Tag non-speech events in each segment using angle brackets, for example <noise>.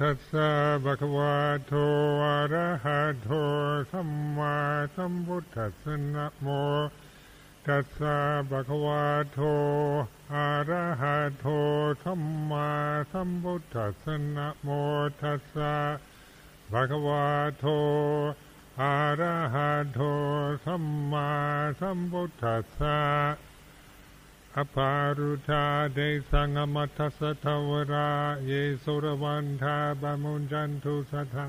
ตัสสะภะคะวะโตอะระหะโตสัมมาสัมพุทธัสสะนะโมตัสสะภะคะวะโตอะระหะโตสัมมาสัมพุทธัสสะนะโมตัสสะภะคะวะโตอะระหะโตสัมมาสัมพุทธัสสะ Aparuta de ye suravanta bamunjantu satha.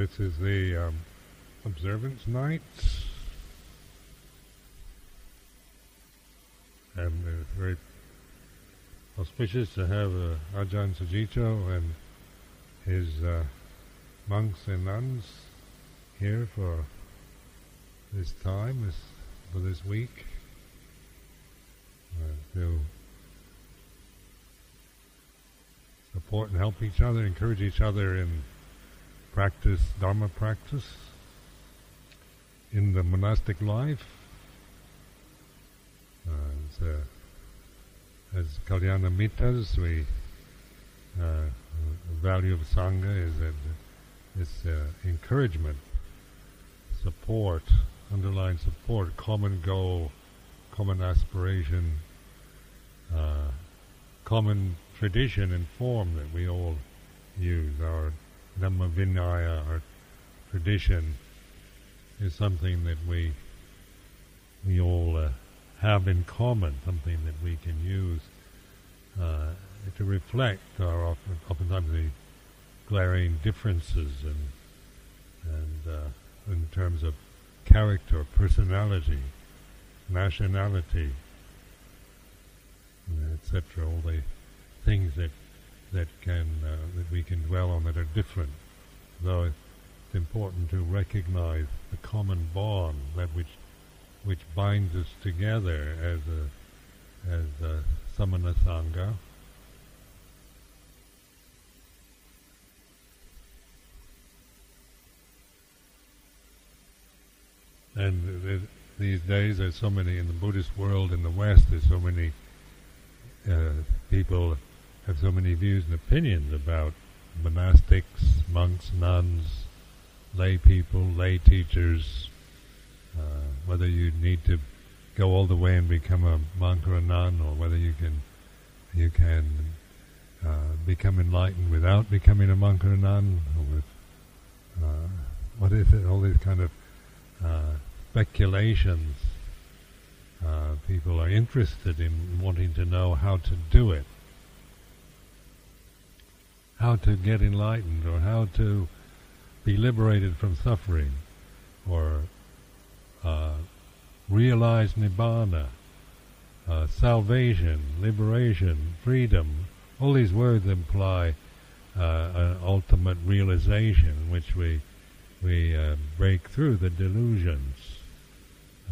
this is the um, observance night, and it's very auspicious to have uh, Ajahn Sucitto and his uh, monks and nuns here for this time, this for this week, uh, to support and help each other, encourage each other in practice, Dharma practice in the monastic life. Uh, as, uh, as Kalyana Mittas, we uh, the value of Sangha is that this uh, encouragement, support, underlying support, common goal, common aspiration, uh, common tradition and form that we all use. Our Dhamma Vinaya, our tradition, is something that we we all uh, have in common, something that we can use uh, to reflect our often, oftentimes the glaring differences and and uh, in terms of character, personality, nationality, etc. All the things that that can uh, that we can dwell on that are different, though it's important to recognize the common bond that which which binds us together as a as a samana sangha. And these days, there's so many in the Buddhist world in the West. There's so many uh, people have so many views and opinions about monastics, monks, nuns, lay people, lay teachers, uh, whether you need to go all the way and become a monk or a nun, or whether you can you can uh, become enlightened without becoming a monk or a nun, or with uh, what is it? All these kind of uh, speculations. Uh, people are interested in wanting to know how to do it how to get enlightened or how to be liberated from suffering or uh, realize nibbana, uh, salvation, liberation, freedom. All these words imply uh, an ultimate realization in which we we uh, break through the delusions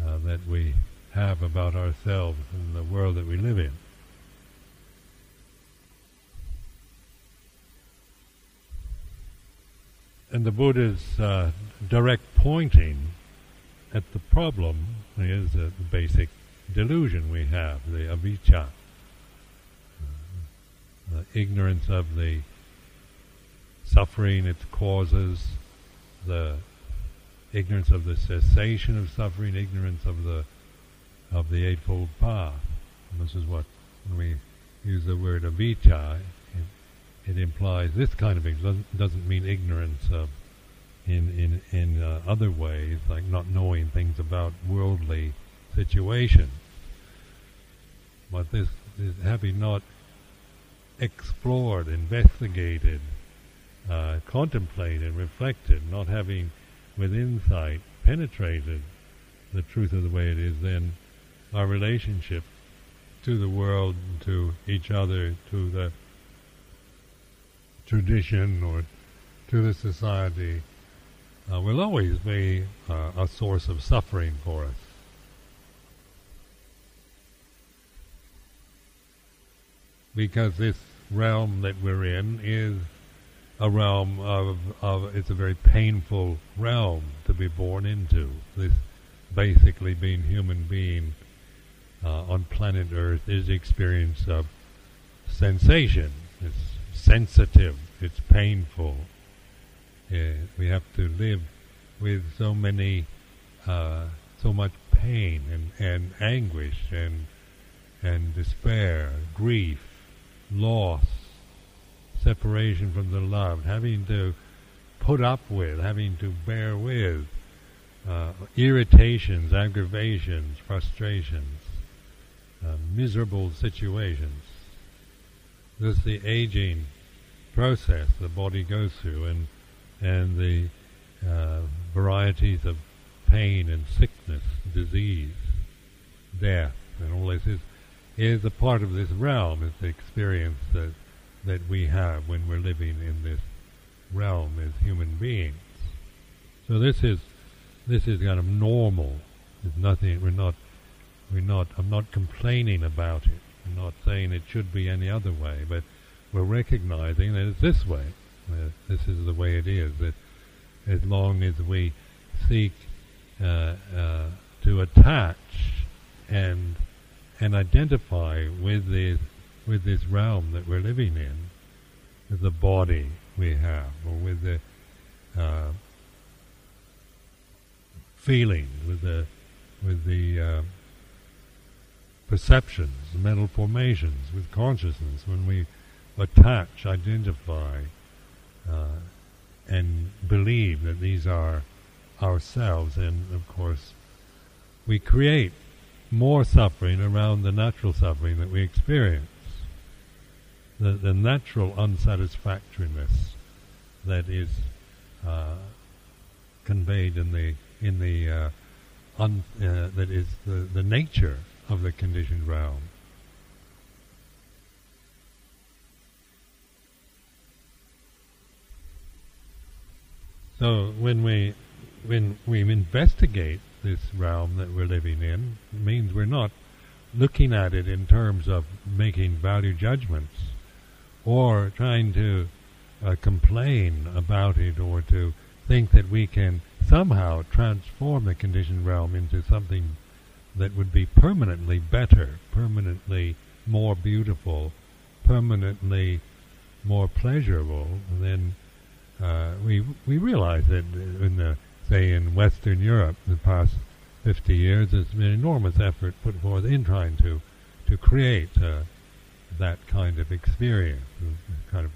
uh, that we have about ourselves and the world that we live in. And the Buddha's uh, direct pointing at the problem is the basic delusion we have, the avijja, uh, the ignorance of the suffering, its causes, the ignorance of the cessation of suffering, ignorance of the of the eightfold path. And this is what when we use the word avijja, it implies this kind of ignorance. Doesn't, mean ignorance of in in in uh, other ways, like not knowing things about worldly situations. But this is having not explored, investigated, uh, contemplated, reflected, not having with insight penetrated the truth of the way it is, then our relationship to the world, to each other, to the tradition or to the society uh, will always be uh, a source of suffering for us. because this realm that we're in is a realm of, of it's a very painful realm to be born into. This basically being human being uh, on planet Earth is the experience of sensation. It's sensitive. It's painful. We have to live with so many, uh, so much pain and, and anguish and and despair, grief, loss, separation from the loved, having to put up with, having to bear with uh, irritations, aggravations, frustrations, uh, miserable situations. This the aging process the body goes through, and and the uh, varieties of pain and sickness, disease, death, and all this is is a part of this realm. It's the experience that that we have when we're living in this realm as human beings. So this is this is kind of normal. There's nothing. We're not. We're not. I'm not complaining about it. I'm not saying it should be any other way, but we're recognizing that it's this way. Uh, this is the way it is. That as long as we seek uh, uh, to attach and and identify with this with this realm that we're living in, with the body we have, or with the uh, feelings, with the with the uh, perceptions, mental formations, with consciousness, when we attach, identify, uh, and believe that these are ourselves, and of course, we create more suffering around the natural suffering that we experience. The, the natural unsatisfactoriness that is uh, conveyed in the in the uh, un, uh, that is the, the nature of the conditioned realm. So when we when we investigate this realm that we're living in, it means we're not looking at it in terms of making value judgments or trying to uh, complain about it or to think that we can somehow transform the conditioned realm into something that would be permanently better, permanently more beautiful, permanently more pleasurable, then uh, we we realize that in the say in Western Europe, the past 50 years, there's been enormous effort put forth in trying to to create uh, that kind of experience, kind of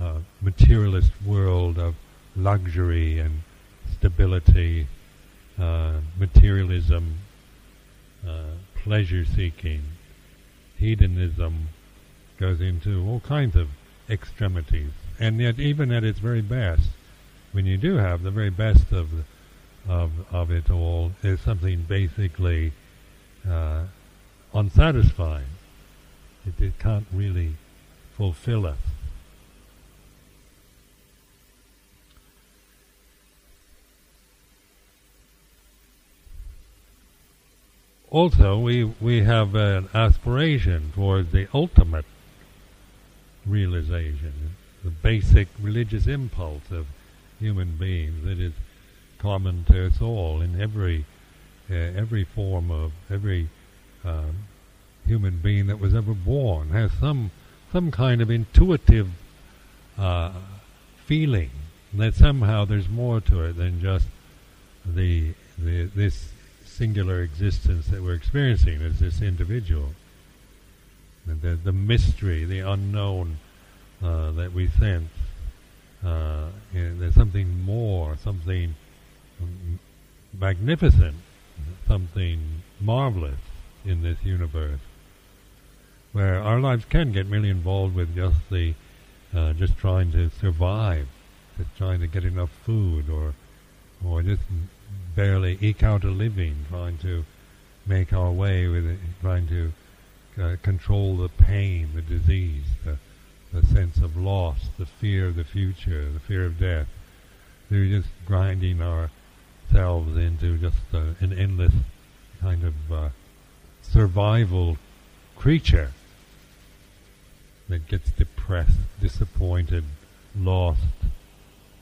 uh, materialist world of luxury and stability, uh, materialism, uh, pleasure seeking, hedonism goes into all kinds of extremities. And yet, even at its very best, when you do have the very best of of of it all is something basically uh, unsatisfying. It, it can't really fulfill us. Also, we we have an aspiration towards the ultimate realization, the basic religious impulse of human beings. That is common to us all in every uh, every form of every um, human being that was ever born has some some kind of intuitive uh, feeling that somehow there's more to it than just the, the this singular existence that we're experiencing as this individual. The, the mystery, the unknown uh, that we sense uh, there's something more, something magnificent, something marvelous in this universe, where our lives can get really involved with just the, uh, just trying to survive, just trying to get enough food, or, or just barely eke out a living, trying to make our way with it, trying to uh, control the pain, the disease, the the sense of loss, the fear of the future, the fear of death. We're just grinding ourselves into just uh, an endless kind of uh, survival creature. that gets depressed, disappointed, lost,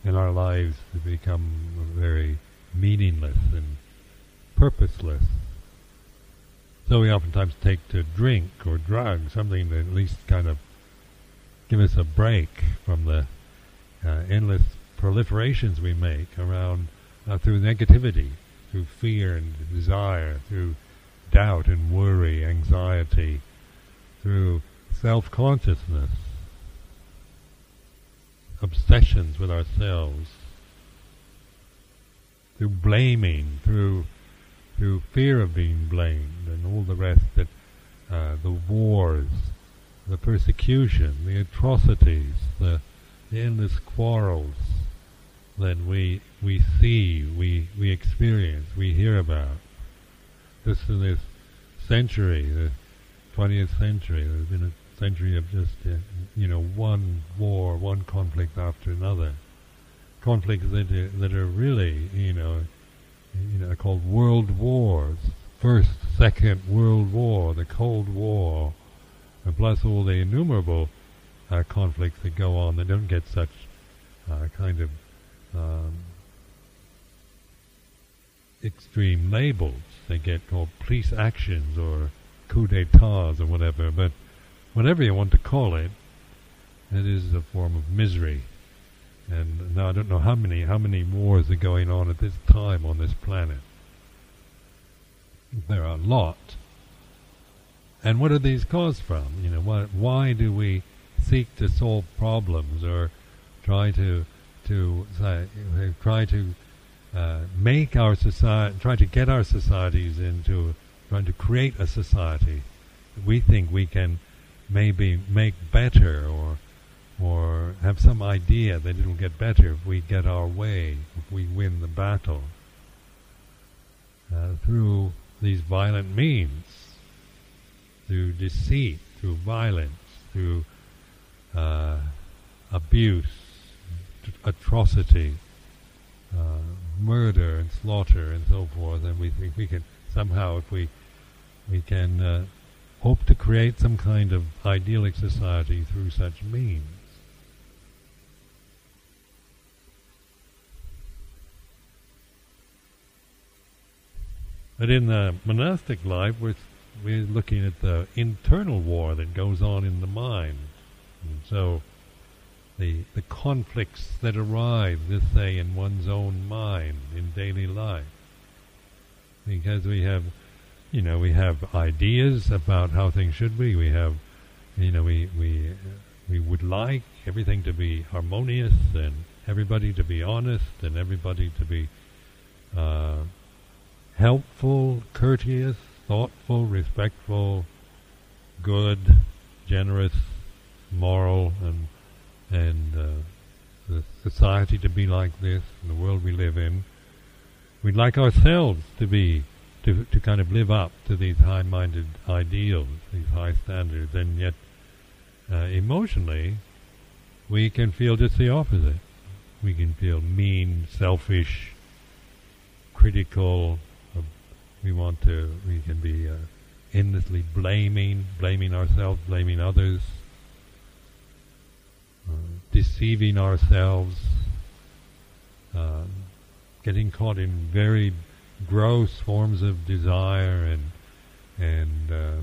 and our lives become very meaningless and purposeless. So we oftentimes take to drink or drugs, something that at least kind of give us a break from the uh, endless proliferations we make around uh, through negativity, through fear and desire, through doubt and worry, anxiety, through self-consciousness, obsessions with ourselves, through blaming, through through fear of being blamed, and all the rest that uh, the wars, the persecution, the atrocities, the, the endless quarrels that we we see, we we experience, we hear about. This in this century, the 20th century, there's been a century of just uh, you know one war, one conflict after another, conflicts that are, that are really you know you know called world wars, first, second World War, the Cold War, and plus all the innumerable uh, conflicts that go on that don't get such uh, kind of um, extreme labels. They get called police actions or coup d'etats or whatever, but whatever you want to call it, it is a form of misery. And now I don't know how many how many wars are going on at this time on this planet. There are a lot. And what are these caused from? You know, why, why do we seek to solve problems or try to to uh, try to uh, make our society, try to get our societies into trying to create a society we think we can maybe make better or or have some idea that it'll get better if we get our way, if we win the battle. Uh, through these violent means, through deceit, through violence, through uh, abuse, atrocity, uh, murder and slaughter and so forth, and we think we can somehow, if we we can uh, hope to create some kind of idyllic society through such means. But in the monastic life, we're, we're looking at the internal war that goes on in the mind. And so the, the conflicts that arise, let's say, in one's own mind in daily life. Because we have, you know, we have ideas about how things should be. We have, you know, we, we, we would like everything to be harmonious and everybody to be honest and everybody to be uh, helpful, courteous, thoughtful, respectful, good, generous, moral, and and uh, the society to be like this, and the world we live in. We'd like ourselves to be to to kind of live up to these high-minded ideals, these high standards, and yet uh, emotionally, we can feel just the opposite. We can feel mean, selfish, critical, we want to, we can be uh, endlessly blaming, blaming ourselves, blaming others, uh, deceiving ourselves, uh, getting caught in very gross forms of desire and and uh,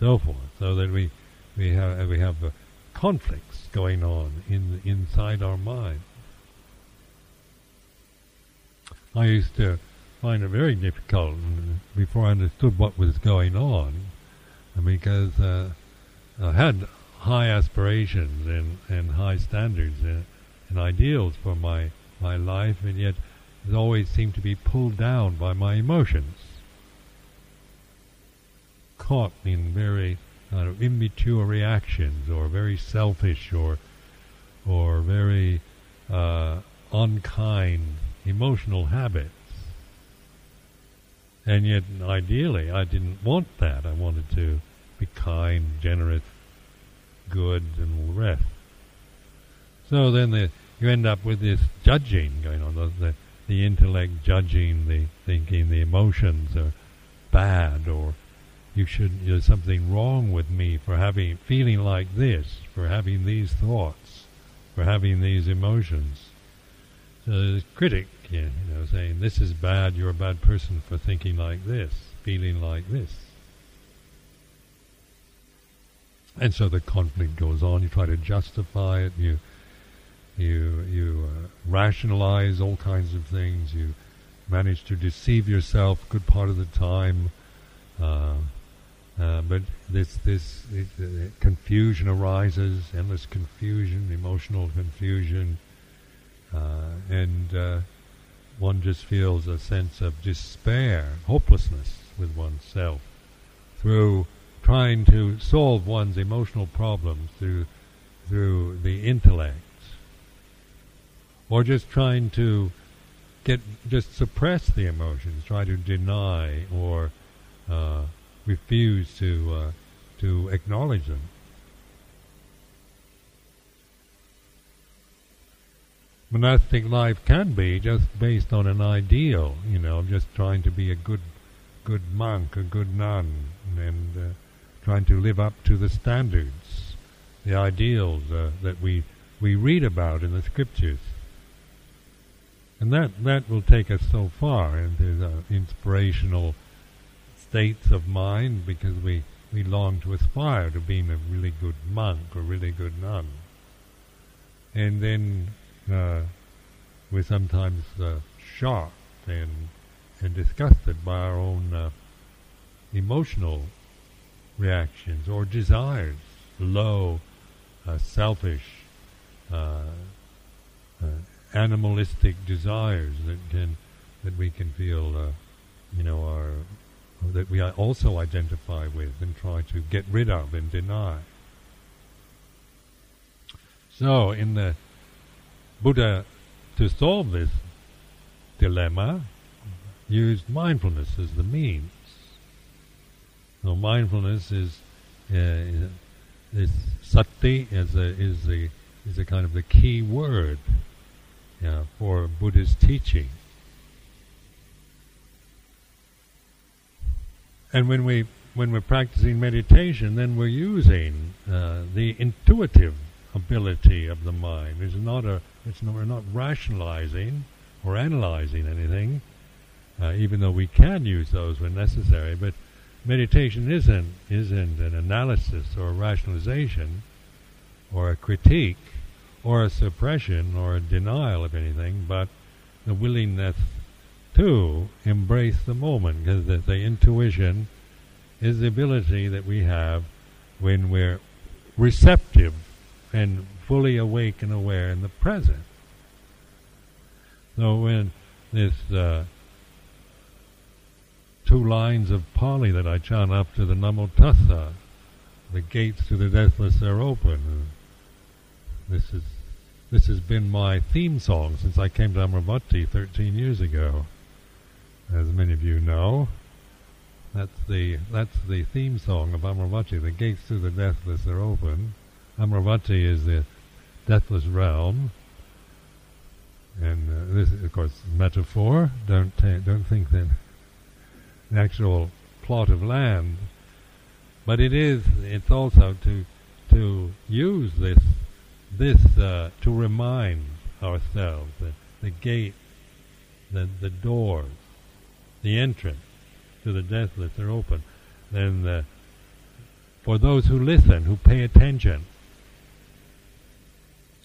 so forth, so that we we have we have uh, conflicts going on in inside our mind. I used to find it very difficult before I understood what was going on, because uh, I had high aspirations and, and high standards and, and ideals for my, my life, and yet it always seemed to be pulled down by my emotions, caught in very kind of immature reactions, or very selfish, or or very uh, unkind emotional habits. And yet, ideally, I didn't want that. I wanted to be kind, generous, good, and all the rest. So then the, you end up with this judging going on. The, the, the intellect judging, the thinking, the emotions are bad or you should there's something wrong with me for having feeling like this, for having these thoughts, for having these emotions. The critic, you know, saying this is bad. You're a bad person for thinking like this, feeling like this. And so the conflict goes on. You try to justify it. You you you uh, rationalize all kinds of things. You manage to deceive yourself a good part of the time. Uh, uh, but this this it, uh, confusion arises, endless confusion, emotional confusion, and uh, one just feels a sense of despair, hopelessness with oneself through trying to solve one's emotional problems through through the intellect, or just trying to get just suppress the emotions, try to deny or uh, refuse to uh, to acknowledge them. Monastic life can be just based on an ideal, you know, just trying to be a good, good monk, a good nun, and uh, trying to live up to the standards, the ideals uh, that we we read about in the scriptures. And that, that will take us so far into the inspirational states of mind because we, we long to aspire to being a really good monk or really good nun. And then uh, we're sometimes uh, shocked and, and disgusted by our own uh, emotional reactions or desires, low, uh, selfish, uh, uh, animalistic desires that can that we can feel, you know, are that we also identify with and try to get rid of and deny. So, in the Buddha, to solve this dilemma, used mindfulness as the means. So mindfulness is uh, is sati is a is a is a kind of the key word for Buddha's teaching. And when we when we're practicing meditation, then we're using uh, the intuitive ability of the mind. It's not a it's not, we're not rationalizing or analyzing anything, uh, even though we can use those when necessary. But meditation isn't isn't an analysis or a rationalization or a critique or a suppression or a denial of anything, but the willingness to embrace the moment, because the, the intuition is the ability that we have when we're receptive and fully awake and aware in the present. So when this uh, two lines of Pali that I chant after the Namo Tassa. The gates to the deathless are open. This is this has been my theme song since I came to Amaravati 13 years ago. As many of you know, that's the that's the theme song of Amaravati. The gates to the deathless are open. Amaravati is the deathless realm, and uh, this, is, of course, metaphor. Don't don't think that an actual plot of land, but it is. It's also to to use this this uh, to remind ourselves that the gate, the the doors, the entrance to the deathless are open. Then the, for those who listen, who pay attention.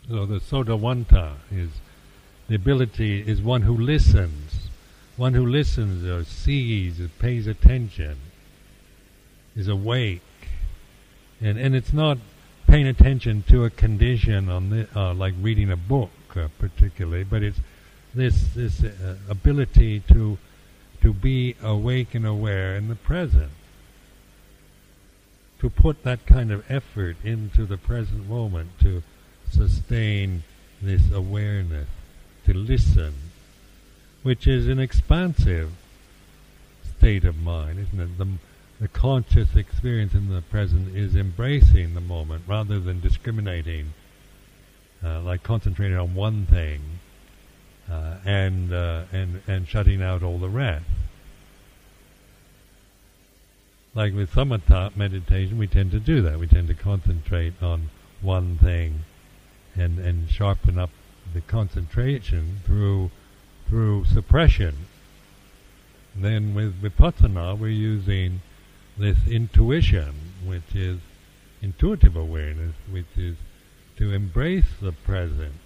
So the sotawanta is the ability is one who listens one who listens or sees or pays attention is awake. And, and it's not paying attention to a condition on the, uh, like reading a book uh, particularly, but it's this this uh, ability to to be awake and aware in the present. To put that kind of effort into the present moment to sustain this awareness, to listen, which is an expansive state of mind, isn't it? The, the conscious experience in the present is embracing the moment rather than discriminating, uh, like concentrating on one thing uh, and uh, and and shutting out all the rest. like with samatha meditation, we tend to do that. We tend to concentrate on one thing and, and sharpen up the concentration through through suppression. then with vipassana, we're using this intuition, which is intuitive awareness, which is to embrace the present,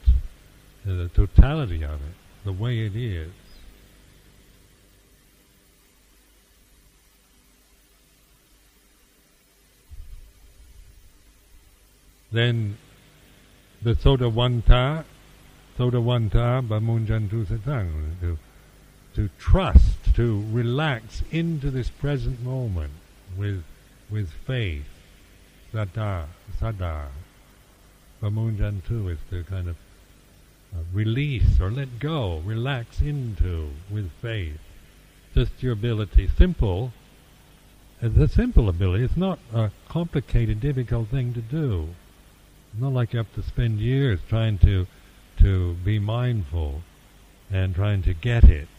the totality of it, the way it is. Then the Sodavanta, Sodavanta Bamunjantu Satang, to, to trust, to relax into this present moment with, with faith, Sada, Sada. Bamunjantu is to kind of uh, release or let go, relax into with faith. Just your ability, simple. It's a simple ability. It's not a complicated, difficult thing to do. It's not like you have to spend years trying to to be mindful and trying to get it.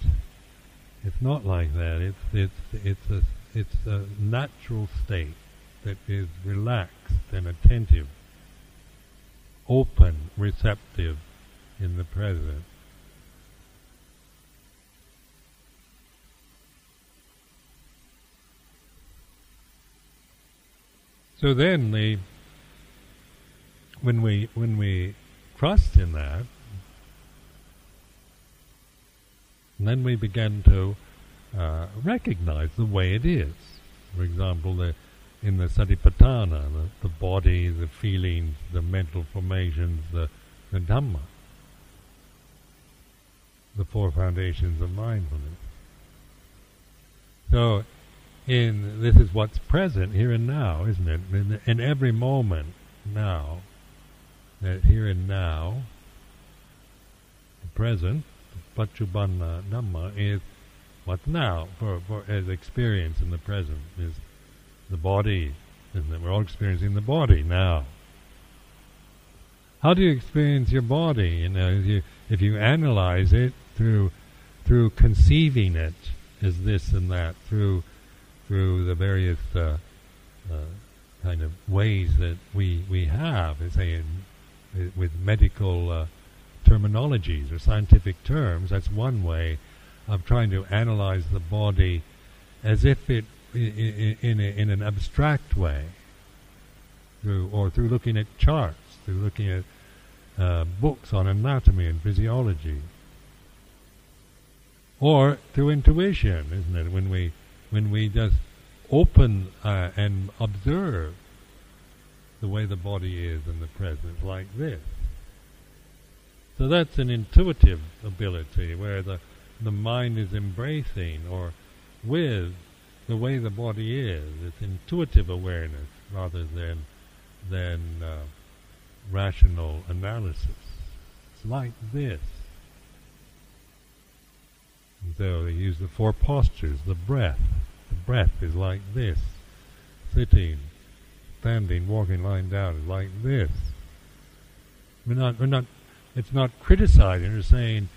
It's not like that. It's it's it's a it's a natural state that is relaxed and attentive, open, receptive in the present. So then the when we when we trust in that, then we begin to uh, recognize the way it is. For example, the, in the Satipatthana, the, the, body, the feelings, the mental formations, the, the Dhamma, the four foundations of mindfulness. So, in this is what's present here and now, isn't it? In, in every moment now, that here and now, the present, Paccuppanna Dhamma, is what's now, for, for as experience in the present, is the body, isn't it? We're all experiencing the body now. How do you experience your body? You know, if you, if you analyze it through through conceiving it as this and that, through through the various uh, uh, kind of ways that we we have, say in with medical uh, terminologies or scientific terms. That's one way of trying to analyze the body as if it in, in, a, in an abstract way, through or through looking at charts, through looking at uh, books on anatomy and physiology, or through intuition, isn't it? When we when we just open uh, and observe the way the body is in the present, like this. So that's an intuitive ability where the, the mind is embracing or with the way the body is. It's intuitive awareness rather than than uh, rational analysis. It's like this. So they use the four postures, the breath. The breath is like this, sitting, standing, walking, lying down, like this. We're not, we're not, it's not criticizing or saying,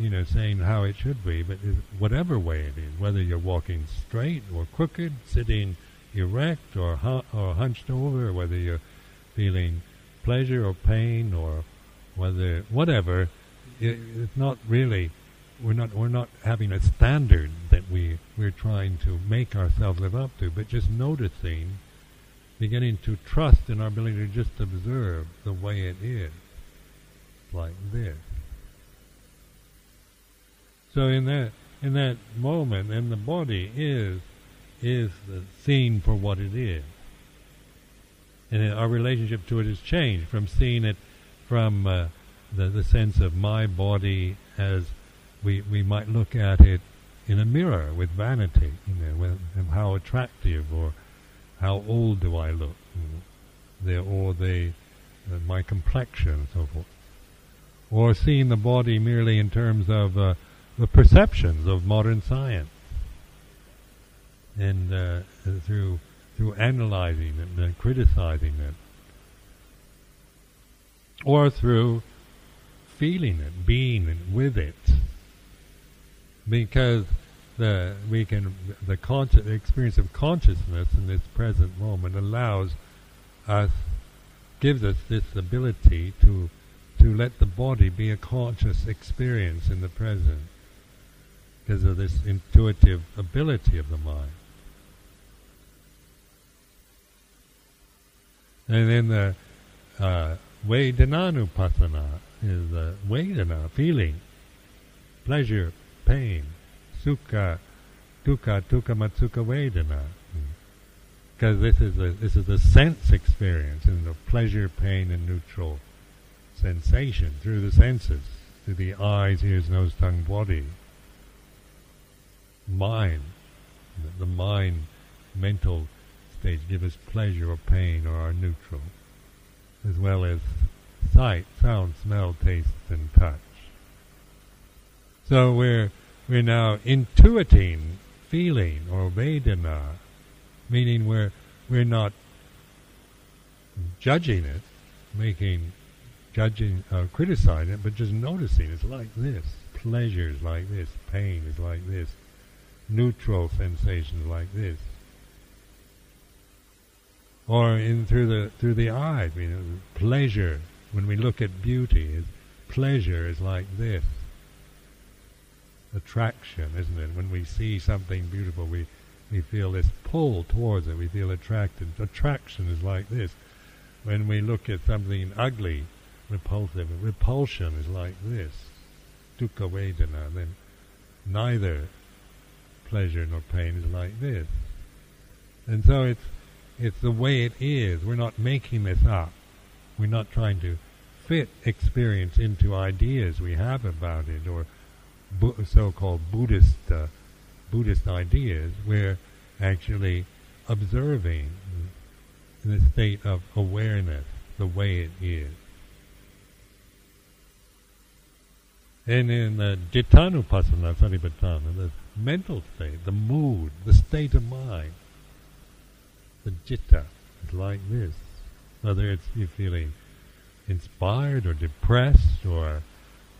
you know, saying how it should be, but whatever way it is, whether you're walking straight or crooked, sitting erect or, hu- or hunched over, whether you're feeling pleasure or pain or whether whatever, it, it's not really. We're not we're not having a standard that we we're trying to make ourselves live up to, but just noticing beginning to trust in our ability to just observe the way it is, like this. So in that in that moment, and the body is is seen for what it is, and our relationship to it has changed from seeing it from uh, the the sense of my body as we we might look at it in a mirror with vanity, you know, with, how attractive or how old do I look, the, or the, uh, my complexion and so forth. Or seeing the body merely in terms of uh, the perceptions of modern science, and uh, through through analyzing it and criticizing it, or through feeling it, being it, with it, because the we can the conscious experience of consciousness in this present moment allows us gives us this ability to to let the body be a conscious experience in the present because of this intuitive ability of the mind. And then the uh, Vedananupasana is the Vedana, feeling, pleasure, pain, Sukha, Dukkha, Dukkha Matsukha Vedana. Because this is a, this is a sense experience, and the pleasure, pain, and neutral sensation through the senses, through the eyes, ears, nose, tongue, body. Mind, the mind, mental stage give us pleasure or pain or are neutral, as well as sight, sound, smell, taste, and touch. So we're we're now intuiting, feeling, or vedana, meaning we're we're not judging it, making judging, uh, criticizing it, but just noticing it's like this. Pleasure is like this. Pain is like this. Neutral sensations like this. Or in through the through the eyes, you know, pleasure. When we look at beauty, is pleasure is like this. Attraction, isn't it? When we see something beautiful, we we feel this pull towards it. We feel attracted. Attraction is like this. When we look at something ugly, repulsive. Repulsion is like this, dukkha vedana. Then neither pleasure nor pain is like this. And so it's it's the way it is. We're not making this up. We're not trying to fit experience into ideas we have about it or so-called Buddhist uh, Buddhist ideas. We're actually observing in the state of awareness, the way it is. And in the Jittanupasana Satipatthana, the mental state, the mood, the state of mind, the jitta is like this. Whether it's you're feeling inspired or depressed or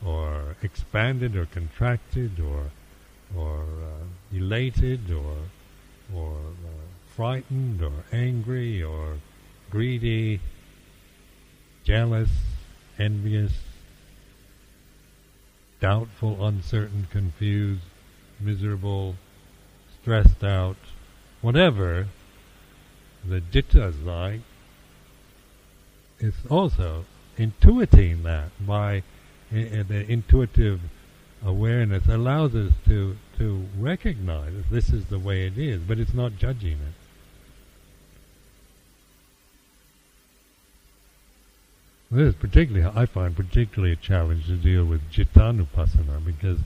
or expanded or contracted or or uh, elated or or uh, frightened or angry or greedy, jealous, envious, doubtful, uncertain, confused, miserable, stressed out, whatever the jitta is like, it's also intuiting that by the intuitive awareness allows us to to recognize that this is the way it is, but it's not judging it. This is particularly, I find particularly a challenge to deal with jittanupasana because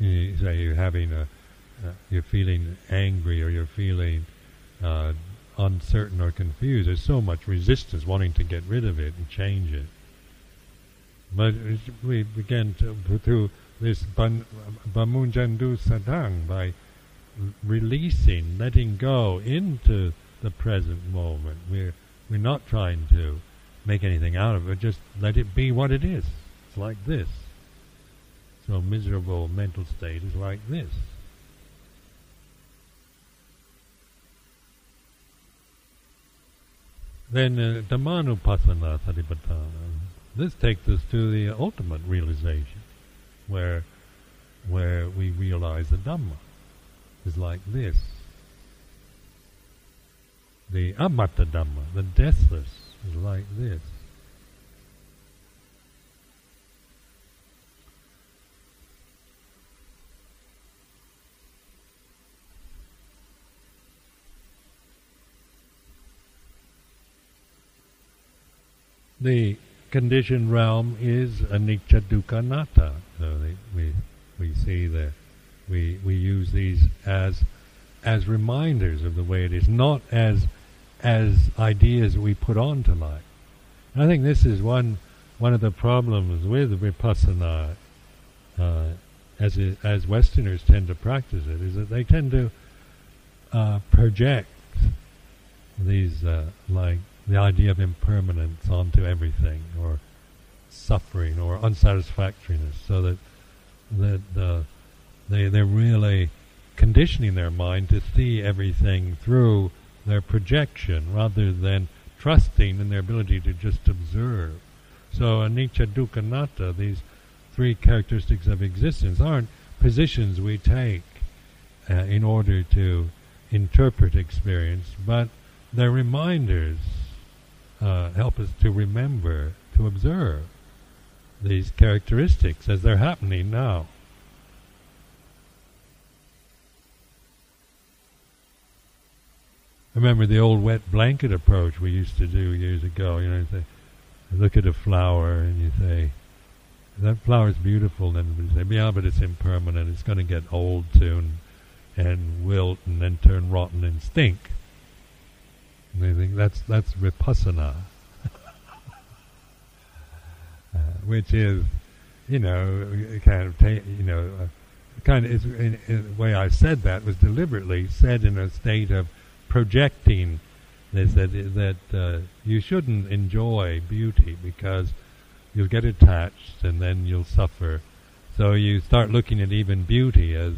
you say you're having a, uh, you're feeling angry or you're feeling uh, uncertain or confused. There's so much resistance wanting to get rid of it and change it. But we begin to through this Bamunjandu Sadang by releasing, letting go into the present moment. We're we're not trying to make anything out of it, just let it be what it is. It's like this. So miserable mental state is like this. Then uh, Dhammanupassana Satipatthana. This takes us to the ultimate realization, where where we realize the Dhamma is like this. The Amata Dhamma, the deathless, is like this. The conditioned realm is anicca dukkha anatta. So we we see that we we use these as as reminders of the way it is, not as as ideas we put on to life. And I think this is one one of the problems with vipassana, uh, as it, as Westerners tend to practice it, is that they tend to uh, project these uh, like the idea of impermanence onto everything, or suffering, or unsatisfactoriness, so that that uh, they they're really conditioning their mind to see everything through their projection rather than trusting in their ability to just observe. So anicca dukkha anatta, these three characteristics of existence, aren't positions we take uh, in order to interpret experience, but they're reminders, uh, help us to remember, to observe these characteristics as they're happening now. remember the old wet blanket approach we used to do years ago. You know, you say, look at a flower and you say, that flower is beautiful, and we say, yeah, but it's impermanent. It's going to get old soon, and wilt, and then turn rotten and stink. They think that's that's vipassana, <laughs> uh, which is, you know, kind of, ta- you know, uh, kind of. Is, in, in the way I said that was deliberately said in a state of projecting this that that uh, you shouldn't enjoy beauty because you'll get attached and then you'll suffer. So you start looking at even beauty as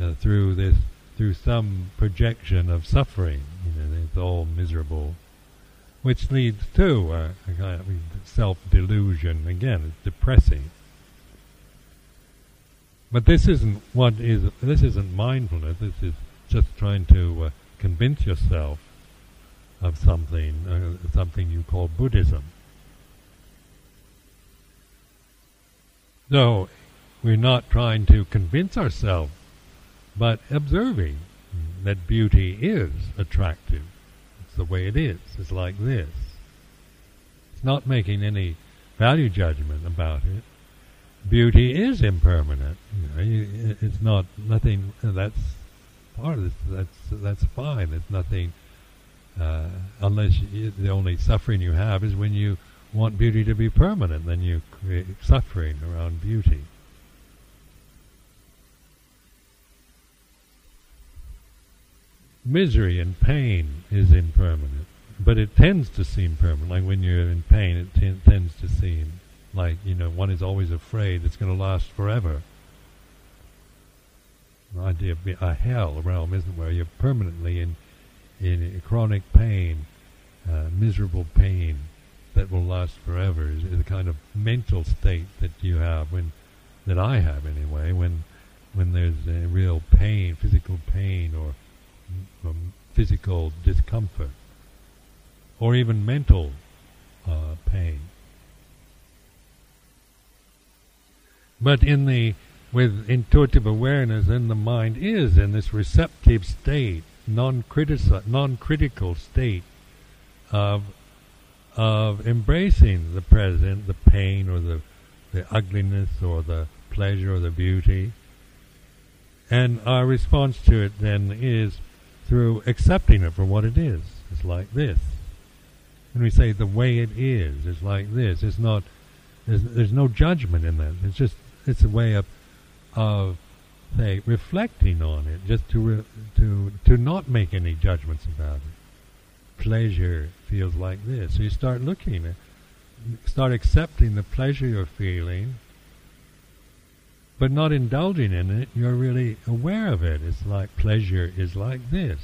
uh, through this through some projection of suffering. You know, it's all miserable, which leads to uh, a kind of self delusion. Again, it's depressing. But this isn't what is. This isn't mindfulness. This is just trying to uh, convince yourself of something, uh, something you call Buddhism. So, we're not trying to convince ourselves, but observing that beauty is attractive. It's the way it is. It's like this. It's not making any value judgment about it. Beauty is impermanent. You know, it's not nothing. That's part of this. That's that's fine. It's nothing uh, unless you, the only suffering you have is when you want beauty to be permanent. Then you create suffering around beauty. Misery and pain is impermanent, but it tends to seem permanent. Like when you're in pain, it tends to seem like you know one is always afraid it's going to last forever the idea of a hell realm, isn't where you're permanently in in chronic pain, uh, miserable pain that will last forever. Is, is the kind of mental state that you have when that I have anyway. When when there's a real pain, physical pain, or um, physical discomfort, or even mental uh, pain. But in the with intuitive awareness in the mind is in this receptive state, non-critical state of of embracing the present, the pain or the the ugliness or the pleasure or the beauty. And our response to it then is through accepting it for what it is. It's like this. And we say the way it is is like this. It's not. There's, there's no judgment in that. It's just. It's a way of of say reflecting on it, just to re- to to not make any judgments about it. Pleasure feels like this, so you start looking at, start accepting the pleasure you're feeling, but not indulging in it. You're really aware of it. It's like pleasure is like this,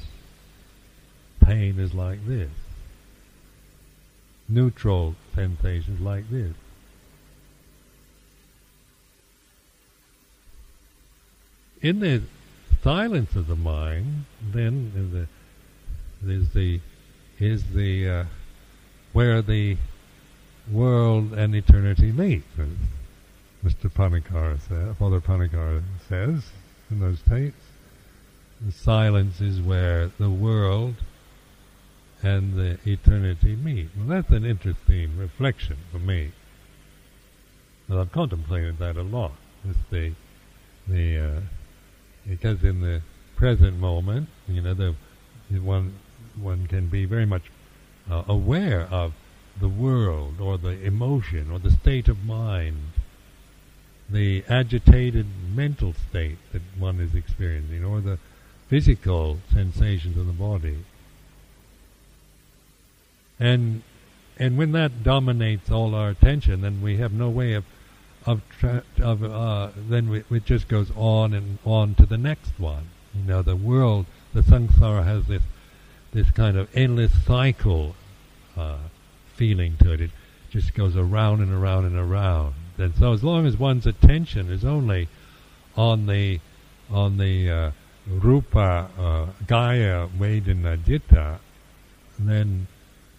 pain is like this, neutral sensations like this. in the silence of the mind, then the, is the is the uh, where the world and eternity meet. Mr. Panikkar says, Father Panikkar says in those tapes, the silence is where the world and the eternity meet. Well, that's an interesting reflection for me. And I've contemplated that a lot. With the the uh, because in the present moment, you know, the one one can be very much uh, aware of the world or the emotion or the state of mind, the agitated mental state that one is experiencing, or the physical sensations of the body. And and when that dominates all our attention, then we have no way of of tra- of uh, then we, it just goes on and on to the next one. You know, the world, the samsara has this this kind of endless cycle uh, feeling to it. It just goes around and around and around. And so, as long as one's attention is only on the on the uh, rupa uh, kaya vedana citta, then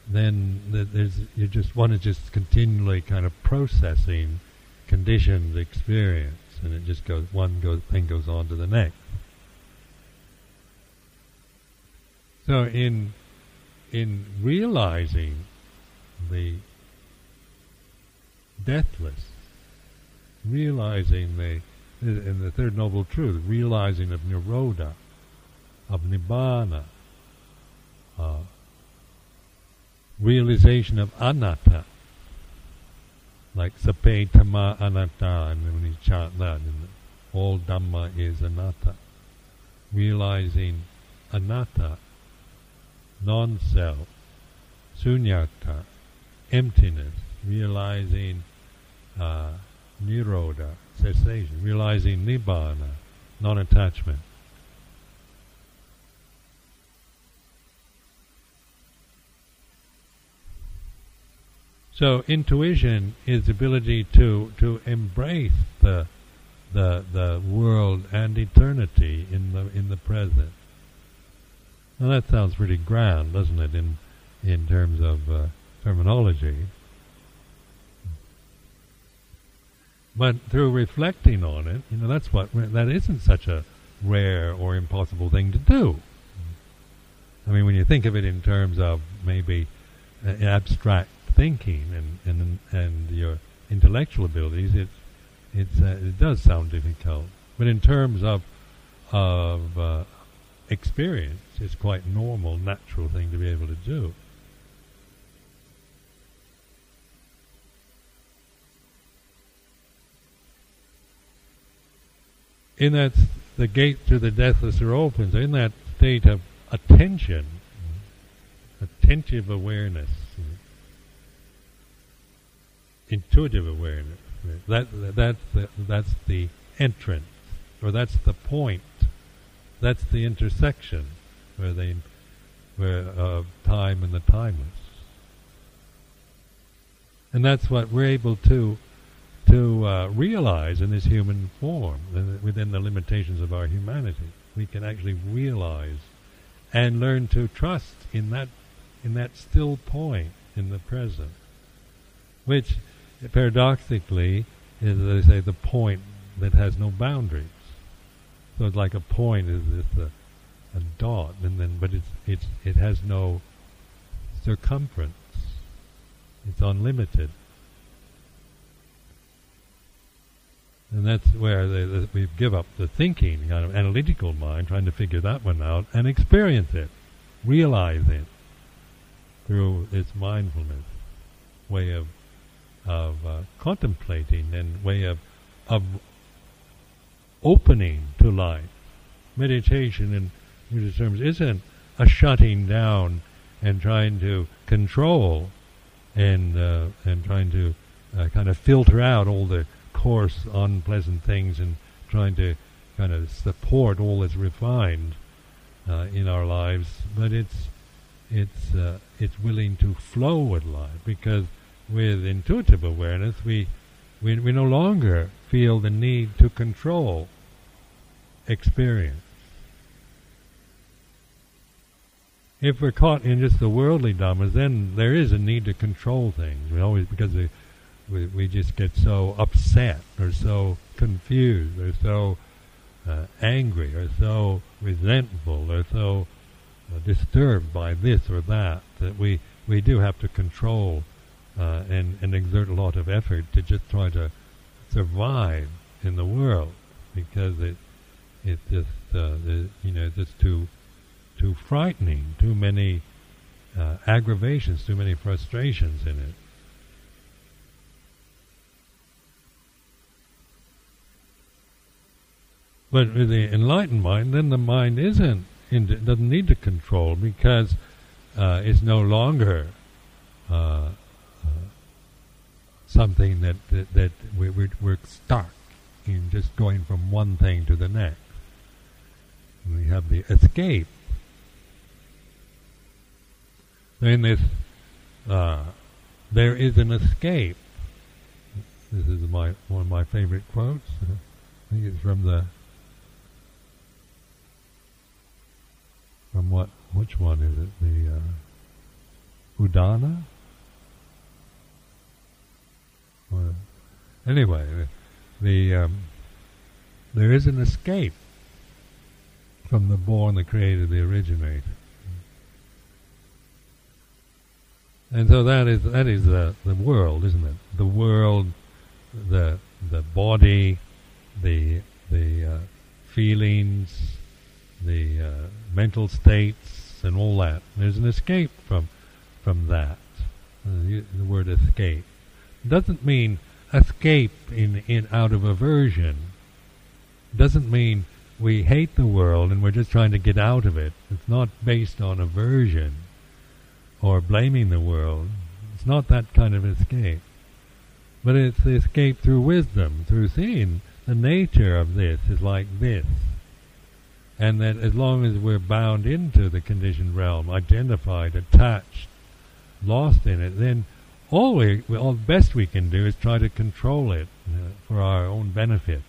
then there's you just one is just continually kind of processing conditioned experience, and it just goes one goes thing goes on to the next. So in in realizing the deathless, realizing the in the third noble truth, realizing of nirodha, of nibbana, uh, realization of anatta, like sabbe dhamma anatta, and when you chant that, all dhamma is anatta. Realizing anatta, non-self, sunyata, emptiness, realizing uh, nirodha, cessation, realizing nibbana, non-attachment. So intuition is the ability to, to embrace the, the, the world and eternity in the, in the present. Now that sounds pretty grand, doesn't it, in, in terms of uh, terminology? But through reflecting on it, you know, that's what that isn't such a rare or impossible thing to do. I mean, when you think of it in terms of maybe uh, abstract thinking and, and and your intellectual abilities, it it's uh, it does sound difficult. But in terms of of uh, experience, it's quite normal, natural thing to be able to do. In that the gate to the deathless are open. In that state of attention, attentive awareness, intuitive awareness, that that's the, that's the entrance, or that's the point, that's the intersection where they where of uh, time and the timeless, and that's what we're able to to uh, realize in this human form, within the limitations of our humanity. We can actually realize and learn to trust in that in that still point in the present, which paradoxically is, as they say, the point that has no boundaries. So it's like a point is this a, a dot, and then but it's it's it has no circumference. It's unlimited. And that's where they, we give up the thinking, kind of analytical mind, trying to figure that one out, and experience it, realize it through its mindfulness way of of uh, contemplating and way of of opening to life. Meditation, in Buddhist terms, isn't a shutting down and trying to control and uh, and trying to uh, kind of filter out all the coarse, unpleasant things and trying to kind of support all that's refined uh, in our lives, but it's it's uh, it's willing to flow with life because with intuitive awareness we, we we no longer feel the need to control experience. If we're caught in just the worldly dhammas, then there is a need to control things. We always because the we, we just get so upset or so confused or so uh, angry or so resentful or so uh, disturbed by this or that that we, we do have to control uh, and, and exert a lot of effort to just try to survive in the world because it it's just uh, the, you know it's just too too frightening, too many uh, aggravations, too many frustrations in it. But with the enlightened mind, then the mind isn't in, doesn't need to control because uh, it's no longer uh, uh, something that that, that we're, we're, stuck in just going from one thing to the next. We have the escape. In this, uh, there is an escape. This is my one of my favorite quotes. I think it's from the from what? Which one is it? The uh, Udana. Anyway, the um, there is an escape from the born, the creator, the originator. And so that is that is the the world, isn't it? The world, the the body, the the uh, feelings, the uh, mental states, and all that. There's an escape from from that. Uh, the word escape doesn't mean escape in in out of aversion. Doesn't mean we hate the world and we're just trying to get out of it. It's not based on aversion or blaming the world. It's not that kind of escape. But it's the escape through wisdom, through seeing the nature of this is like this. And that as long as we're bound into the conditioned realm, identified, attached, lost in it, then all we, all the best we can do is try to control it uh, for our own benefit.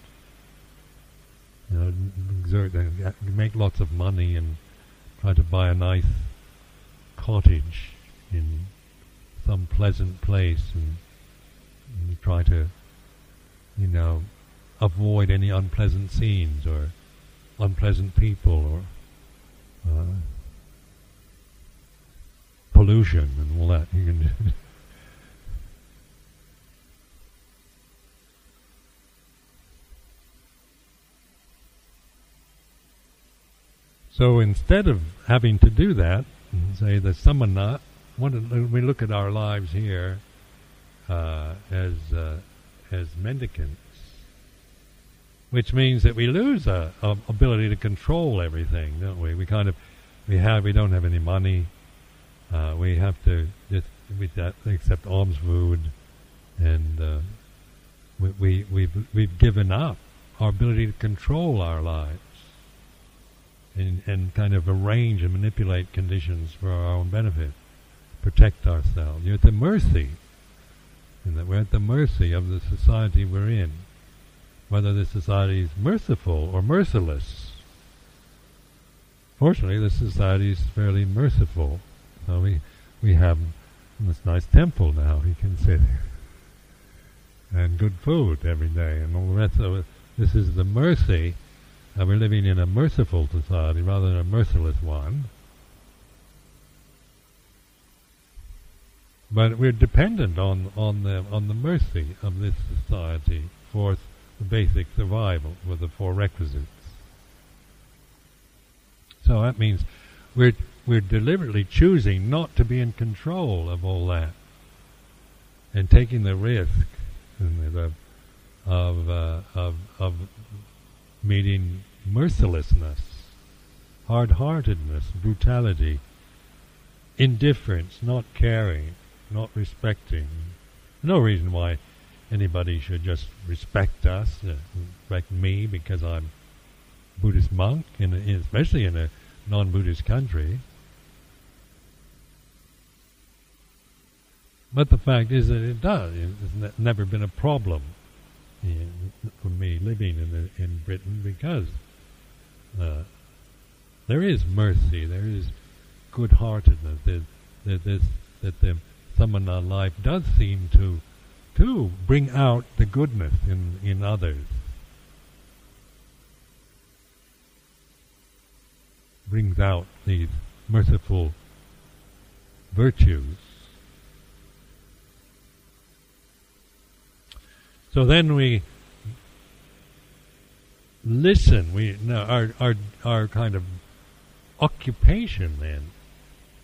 You know, exert, uh, make lots of money and try to buy a nice cottage in some pleasant place and, and try to, you know, avoid any unpleasant scenes or unpleasant people or uh, pollution and all that. You can <laughs> so instead of having to do that, and say the samana, when we look at our lives here uh, as uh, as mendicants, which means that we lose a, a, ability to control everything, don't we? We kind of we have we don't have any money. Uh, we have to just we accept alms food, and uh, we, we we've we've given up our ability to control our lives and, and kind of arrange and manipulate conditions for our own benefit, protect ourselves. You're at the mercy, and that we're at the mercy of the society we're in whether the society is merciful or merciless. Fortunately, the society is fairly merciful. So we we have this nice temple now. We can sit and good food every day and all the rest of it. This is the mercy. Uh, we're living in a merciful society rather than a merciless one. But we're dependent on on the on the mercy of this society for the basic survival with the four requisites. So that means we're we're deliberately choosing not to be in control of all that, and taking the risk of of uh, of, of meeting mercilessness, hard-heartedness, brutality, indifference, not caring, not respecting. No reason why anybody should just respect us, uh, respect me because I'm Buddhist monk, in, especially in a non-Buddhist country. But the fact is that it does. It's never been a problem for me living in the, in Britain because uh, there is mercy, there is good-heartedness, that that, that the samana life does seem to to bring out the goodness in, in others. Brings out these merciful virtues. So then we listen. We no, our our our kind of occupation then,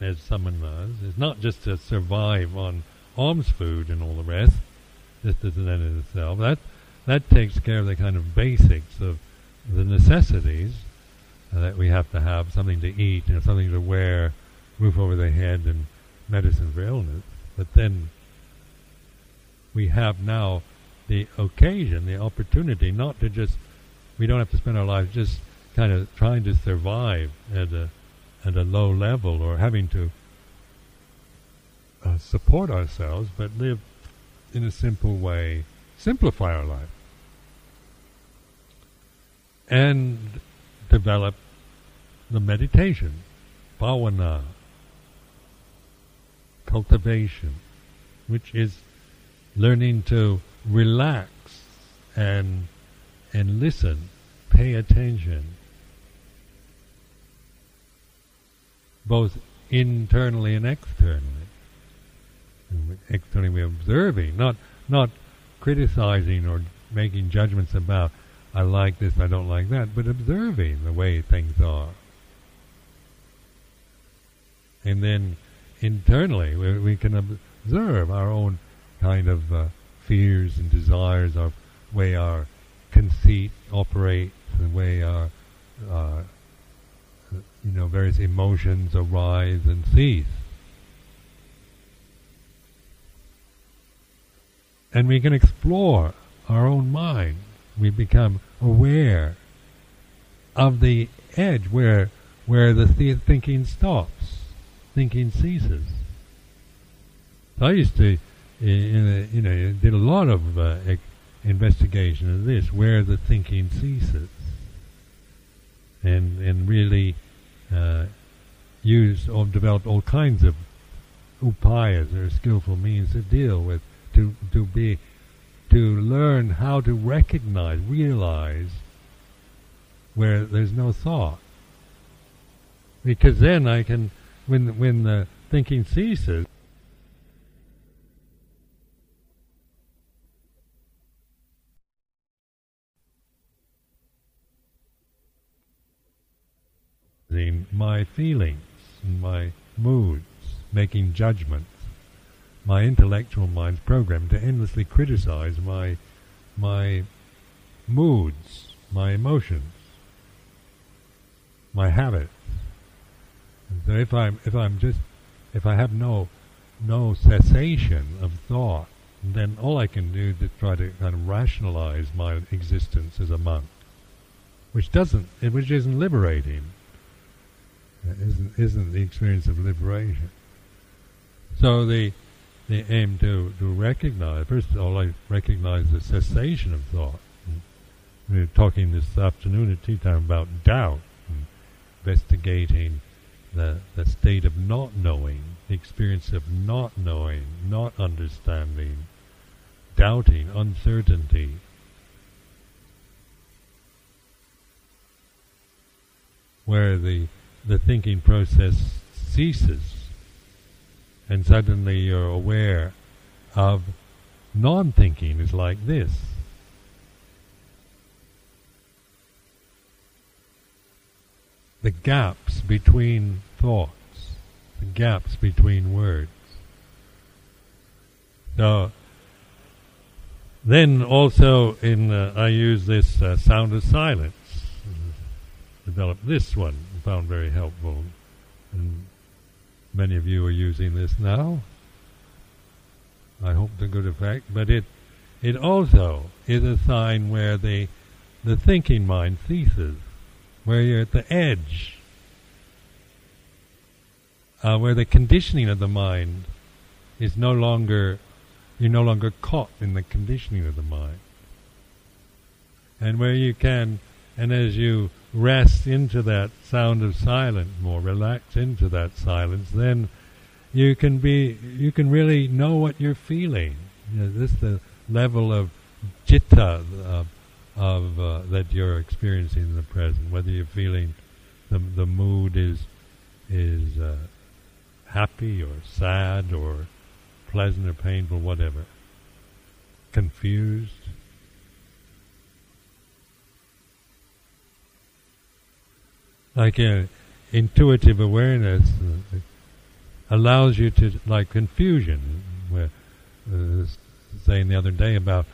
as someone does, is not just to survive on alms food and all the rest, just as an end in itself. That that takes care of the kind of basics of the necessities uh, that we have to have: something to eat, you know, something to wear, roof over the head, and medicine for illness. But then we have now the occasion, the opportunity, not to just we don't have to spend our lives just kind of trying to survive at a at a low level or having to uh, support ourselves, but live in a simple way, simplify our life, and develop the meditation, bhavana, cultivation, which is learning to relax and and listen, pay attention, both internally and externally. Externally, we're observing, not not criticizing or making judgments about I like this, I don't like that, but observing the way things are. And then internally, we, we can observe our own kind of uh, fears and desires, our way our conceit operates, the way our uh, you know various emotions arise and cease. And we can explore our own mind. We become aware of the edge where where the th- thinking stops, thinking ceases. I used to, you know, did a lot of uh, investigation of this, where the thinking ceases, and and really uh, used or developed all kinds of upayas or skillful means to deal with, to to be, to learn how to recognize, realize where there's no thought, because then I can, when when the thinking ceases. my feelings my moods, making judgments. My intellectual mind's programmed to endlessly criticize my my moods, my emotions, my habits. And so if I'm if I'm just if I have no no cessation of thought, then all I can do is try to kind of rationalize my existence as a monk, which doesn't, which isn't liberating isn't isn't the experience of liberation. So the the aim to to recognize first of all, I recognize the cessation of thought. we were talking this afternoon at tea time about doubt, investigating the the state of not knowing, the experience of not knowing, not understanding, doubting, uncertainty. Where the the thinking process ceases and suddenly you're aware of non-thinking is like this. The gaps between thoughts, the gaps between words. So then also in uh, I use this uh, sound of silence. Develop this one found very helpful. And many of you are using this now. I hope to good effect. But it it also is a sign where the the thinking mind ceases, where you're at the edge, uh, where the conditioning of the mind is no longer you're no longer caught in the conditioning of the mind, and where you can, and as you rest into that sound of silence more, relax into that silence, then you can be, you can really know what you're feeling. You know, this the level of citta of, of uh, that you're experiencing in the present. Whether you're feeling the the mood is is uh, happy or sad or pleasant or painful, whatever. Confused like a intuitive awareness uh, allows you to like confusion. Where uh, saying the other day about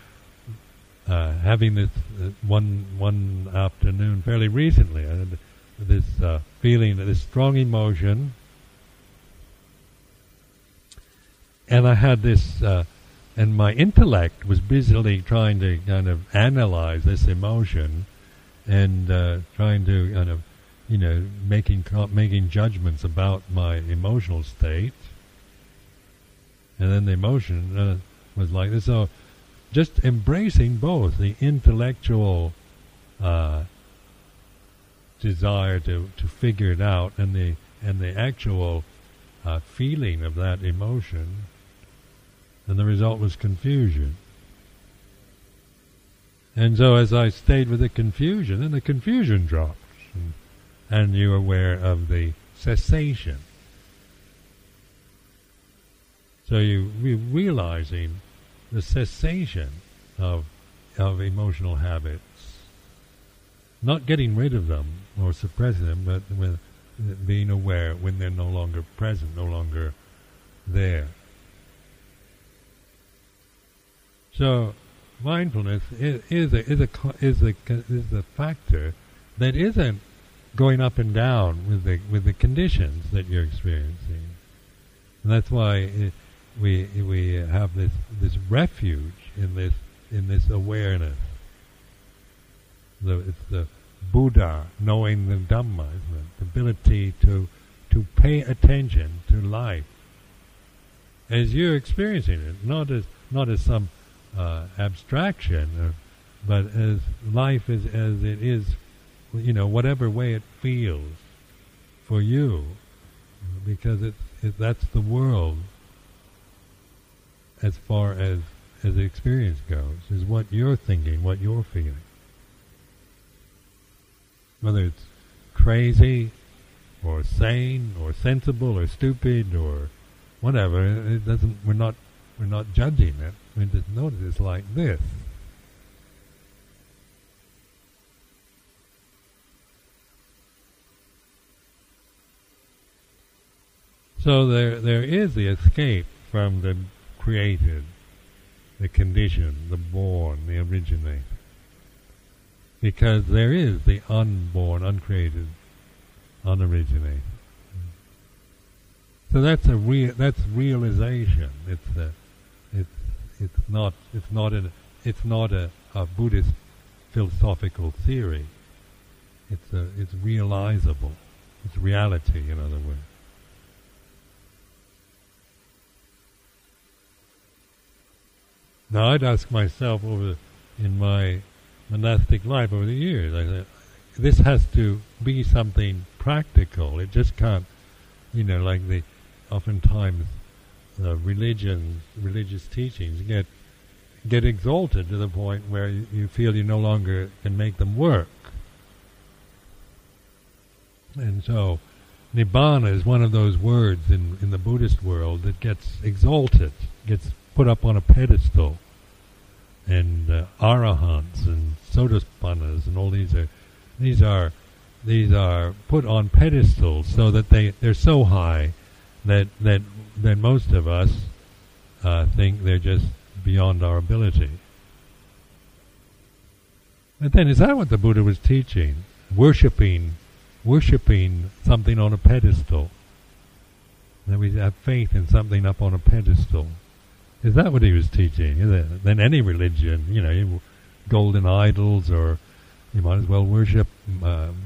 uh, having this uh, one one afternoon fairly recently, had this uh, feeling, this strong emotion, and I had this. Uh, and my intellect was busily trying to kind of analyze this emotion, and uh, trying to kind of, you know, making making judgments about my emotional state, and then the emotion uh, was like this. So, just embracing both the intellectual uh, desire to, to figure it out and the and the actual uh, feeling of that emotion, and the result was confusion. And so as I stayed with the confusion, then the confusion dropped. and, and you're aware of the cessation. So you re- realizing the cessation of of emotional habits, not getting rid of them or suppressing them, but with being aware when they're no longer present, no longer there. So mindfulness is, is a is a is a is a factor that isn't going up and down with the with the conditions that you're experiencing. And that's why it, we we have this this refuge in this in this awareness. The, it's the Buddha knowing the Dhamma, the ability to to pay attention to life as you're experiencing it, not as not as some uh, abstraction, uh, but as life is as it is, you know, whatever way it feels for you, because it's it, that's the world as far as as the experience goes, is what you're thinking, what you're feeling. Whether it's crazy, or sane, or sensible, or stupid, or whatever, it doesn't. We're not. We're not judging it. We just notice it's like this. So there, there is the escape from the created, the conditioned, the born, the originated. Because there is the unborn, uncreated, unoriginated. So that's a real, that's realization. It's a, it's it's not it's not an it's not a, a Buddhist philosophical theory. It's a, it's realizable. It's reality, in other words. Now I'd ask myself over in my monastic life over the years, I said, this has to be something practical. It just can't, you know, like the oftentimes uh, religion, religious teachings get get exalted to the point where you, you feel you no longer can make them work. And so, nibbana is one of those words in, in the Buddhist world that gets exalted, gets put up on a pedestal. And uh, arahants and sotapannas and all these are these are these are put on pedestals so that they they're so high that that that most of us uh, think they're just beyond our ability. But then, is that what the Buddha was teaching? Worshipping, worshipping something on a pedestal. That we have faith in something up on a pedestal. Is that what he was teaching? Then any religion, you know, golden idols, or you might as well worship, um,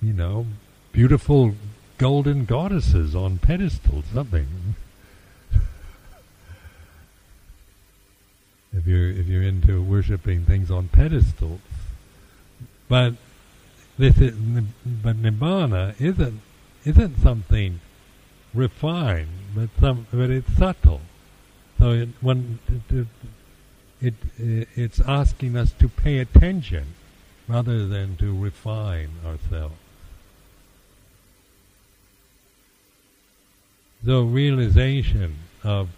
you know, beautiful golden goddesses on pedestals, something. <laughs> if you're if you're into worshiping things on pedestals, but this is, but nibbana isn't isn't something refined, but some but it's subtle. So it, when it, it, it it's asking us to pay attention rather than to refine ourselves. the realization of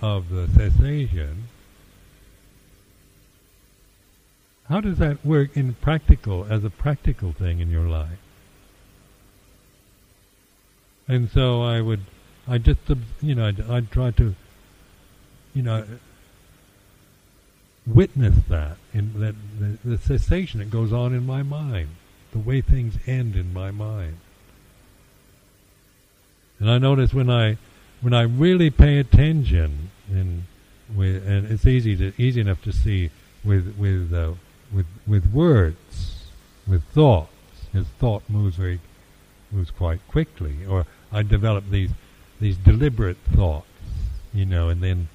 of the cessation, how does that work in practical as a practical thing in your life? And so I would, I just, you know, I'd, I'd try to, you know, witness that in that the, the cessation that goes on in my mind, the way things end in my mind. And I notice when I when I really pay attention, and and it's easy to easy enough to see with with uh, with with words, with thoughts. His thought moves very moves quite quickly. Or I develop these these deliberate thoughts, you know, and then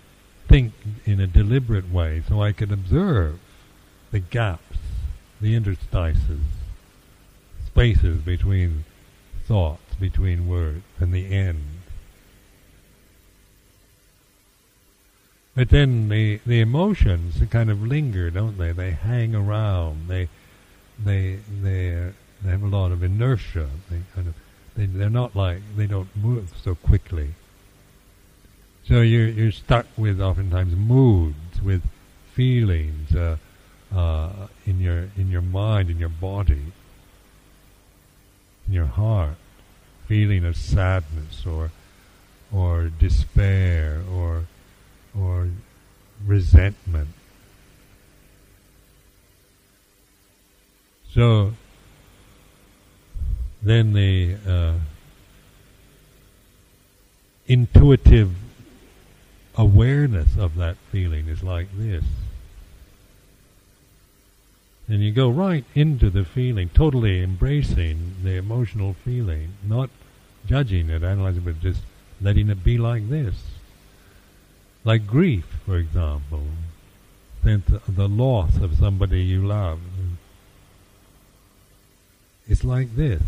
think in a deliberate way, so I can observe the gaps, the interstices, spaces between thoughts, between words, and the end. But then the the emotions kind of linger, don't they? They hang around. They they they they have a lot of inertia. They kind of they they're not like they don't move so quickly. So you're you're stuck with oftentimes moods, with feelings uh, uh, in your in your mind, in your body, in your heart, feeling of sadness or or despair or or resentment. So then the uh, intuitive awareness of that feeling is like this. And you go right into the feeling, totally embracing the emotional feeling, not judging it, analyzing it, but just letting it be like this. Like grief, for example, the loss of somebody you love. It's like this.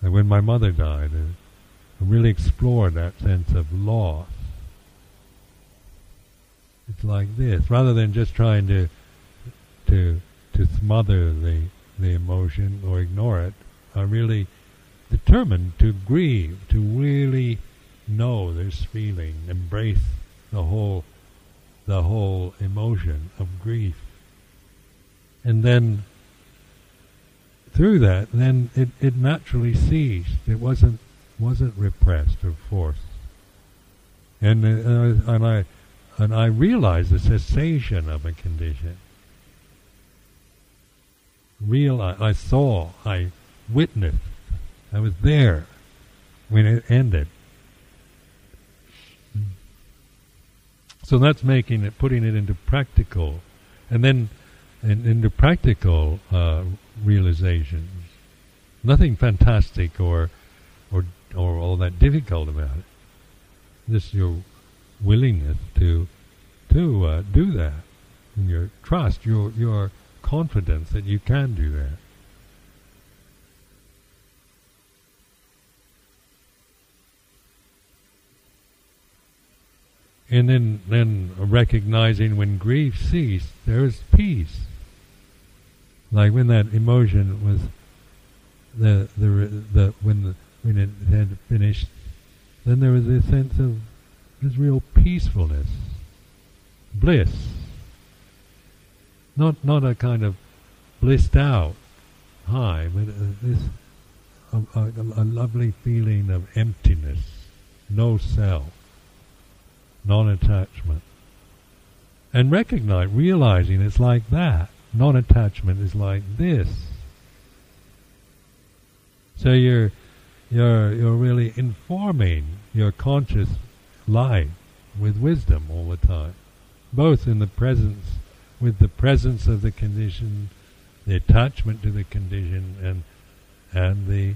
And when my mother died, I really explore that sense of loss. It's like this, rather than just trying to to to smother the the emotion or ignore it. I really determined to grieve, to really know this feeling, embrace the whole the whole emotion of grief. And then through that, then it, it naturally ceased. It wasn't wasn't repressed or forced. And uh, and I and I realized the cessation of a condition. Real, I, saw, I witnessed, I was there when it ended. So that's making it, putting it into practical, and then in, into practical uh, realizations. Nothing fantastic or, or all that difficult about it. Just your willingness to to uh, do that, and your trust, your your confidence that you can do that. and then then recognizing when grief ceased, there is peace. Like when that emotion was the the the when the when it had finished, then there was a sense of this real peacefulness, bliss. Not not a kind of blissed out high, but uh, this a, a, a lovely feeling of emptiness, no self non-attachment. And recognize, realizing it's like that. Non-attachment is like this. So you're you're you're really informing your conscious life with wisdom all the time, both in the presence with the presence of the condition, the attachment to the condition, and and the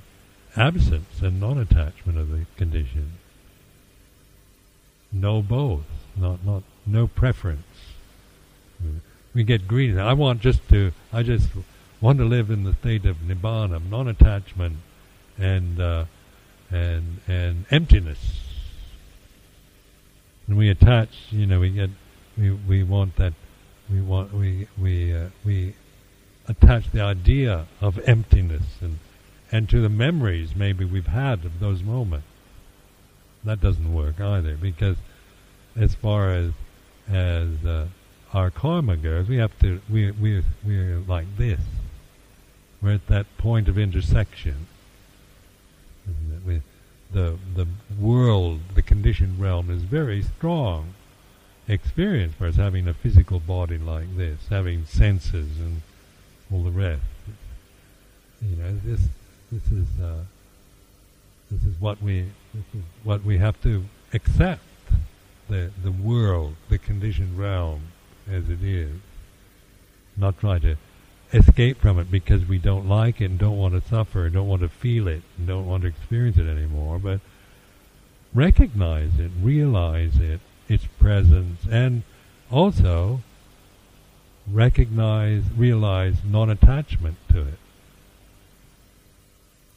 absence and non-attachment of the condition No both, not not no preference. We get greedy. I want just to. I just want to live in the state of nibbana, non-attachment, and uh, and and emptiness. And we attach. You know, we get. We we want that. We want we we uh, we attach the idea of emptiness and and to the memories maybe we've had of those moments that doesn't work either because as far as as uh, our karma goes, we have to we we we're like this. We're at that point of intersection. The the world, the conditioned realm is very strong experience for us having a physical body like this, having senses and all the rest. You know, this this is uh, this is what we this is what we have to accept the the world, the conditioned realm as it is. not try to escape from it because we don't like it and don't want to suffer, don't want to feel it, and don't want to experience it anymore, but recognize it, realize it, its presence, and also recognize, realize non-attachment to it.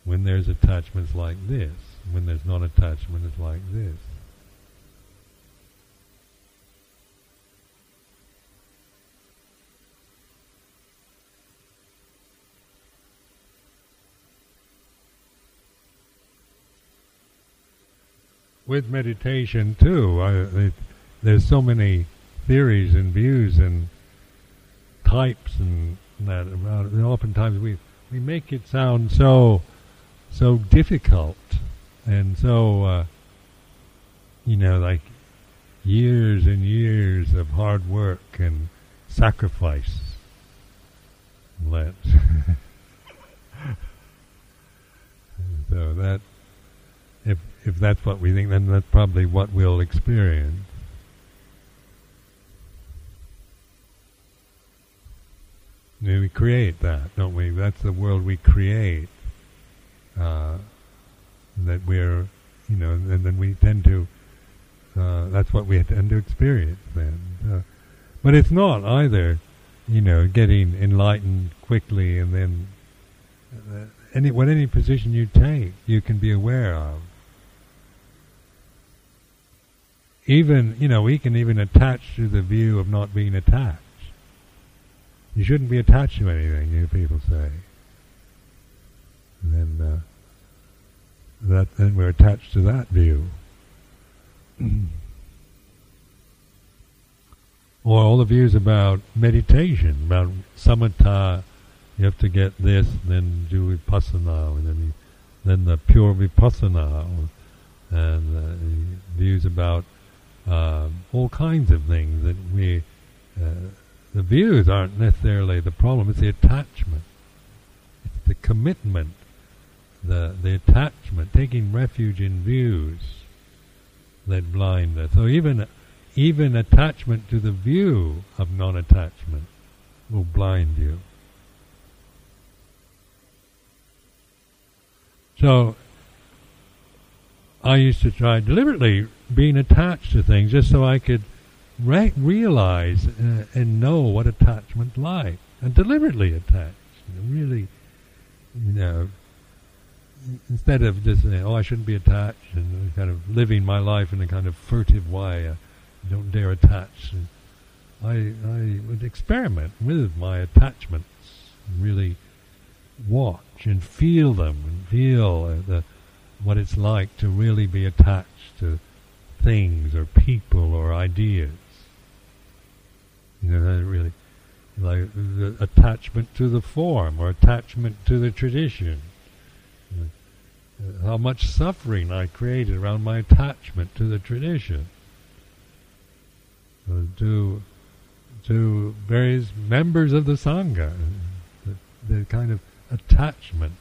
When there's attachments like this, when there's non-attachment, it's like this. With meditation too. I, it, there's so many theories and views and types and that about it. And oftentimes we we make it sound so so difficult and so uh, you know like years and years of hard work and sacrifice. Let <laughs> so that if that's what we think, then that's probably what we'll experience. we create that, don't we? That's the world we create. Uh, that we're, you know, and then we tend to. Uh, that's what we tend to experience then. Uh, but it's not either, you know, getting enlightened quickly and then uh, any what any position you take, you can be aware of. Even you know we can even attach to the view of not being attached. You shouldn't be attached to anything. You people say, and then uh, that then we're attached to that view. <clears throat> or all the views about meditation, about samatha, you have to get this, then do vipassana, and then, then the pure vipassana, and uh, views about uh, all kinds of things that we. Uh, the views aren't necessarily the problem; it's the attachment, it's the commitment, the the attachment, taking refuge in views that blind us. So even even attachment to the view of non-attachment will blind you. So I used to try deliberately being attached to things just so I could re- realize uh, and know what attachment's like, and deliberately attached. You know, really, you know, instead of just saying, "Oh, I shouldn't be attached," and kind of living my life in a kind of furtive way, I don't dare attach. And I I would experiment with my attachments, really watch and feel them, and feel uh, the what it's like to really be attached to things or people or ideas. You know, that really, like the attachment to the form or attachment to the tradition. You know, how much suffering I created around my attachment to the tradition. Uh, to to various members of the sangha, the, the kind of attachment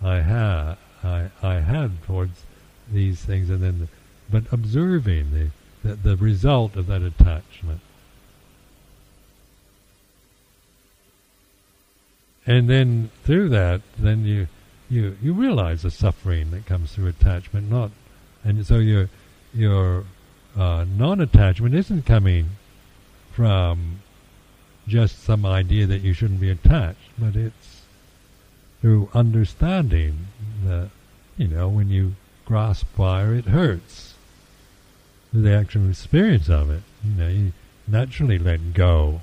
I had I, I had towards these things, and then, the, but observing the, the, the result of that attachment. And then through that, then you you you realize the suffering that comes through attachment, not, and so your your uh, non-attachment isn't coming from just some idea that you shouldn't be attached, but it's through understanding that, you know, when you grasp fire, it hurts. The actual experience of it, you know, you naturally let go.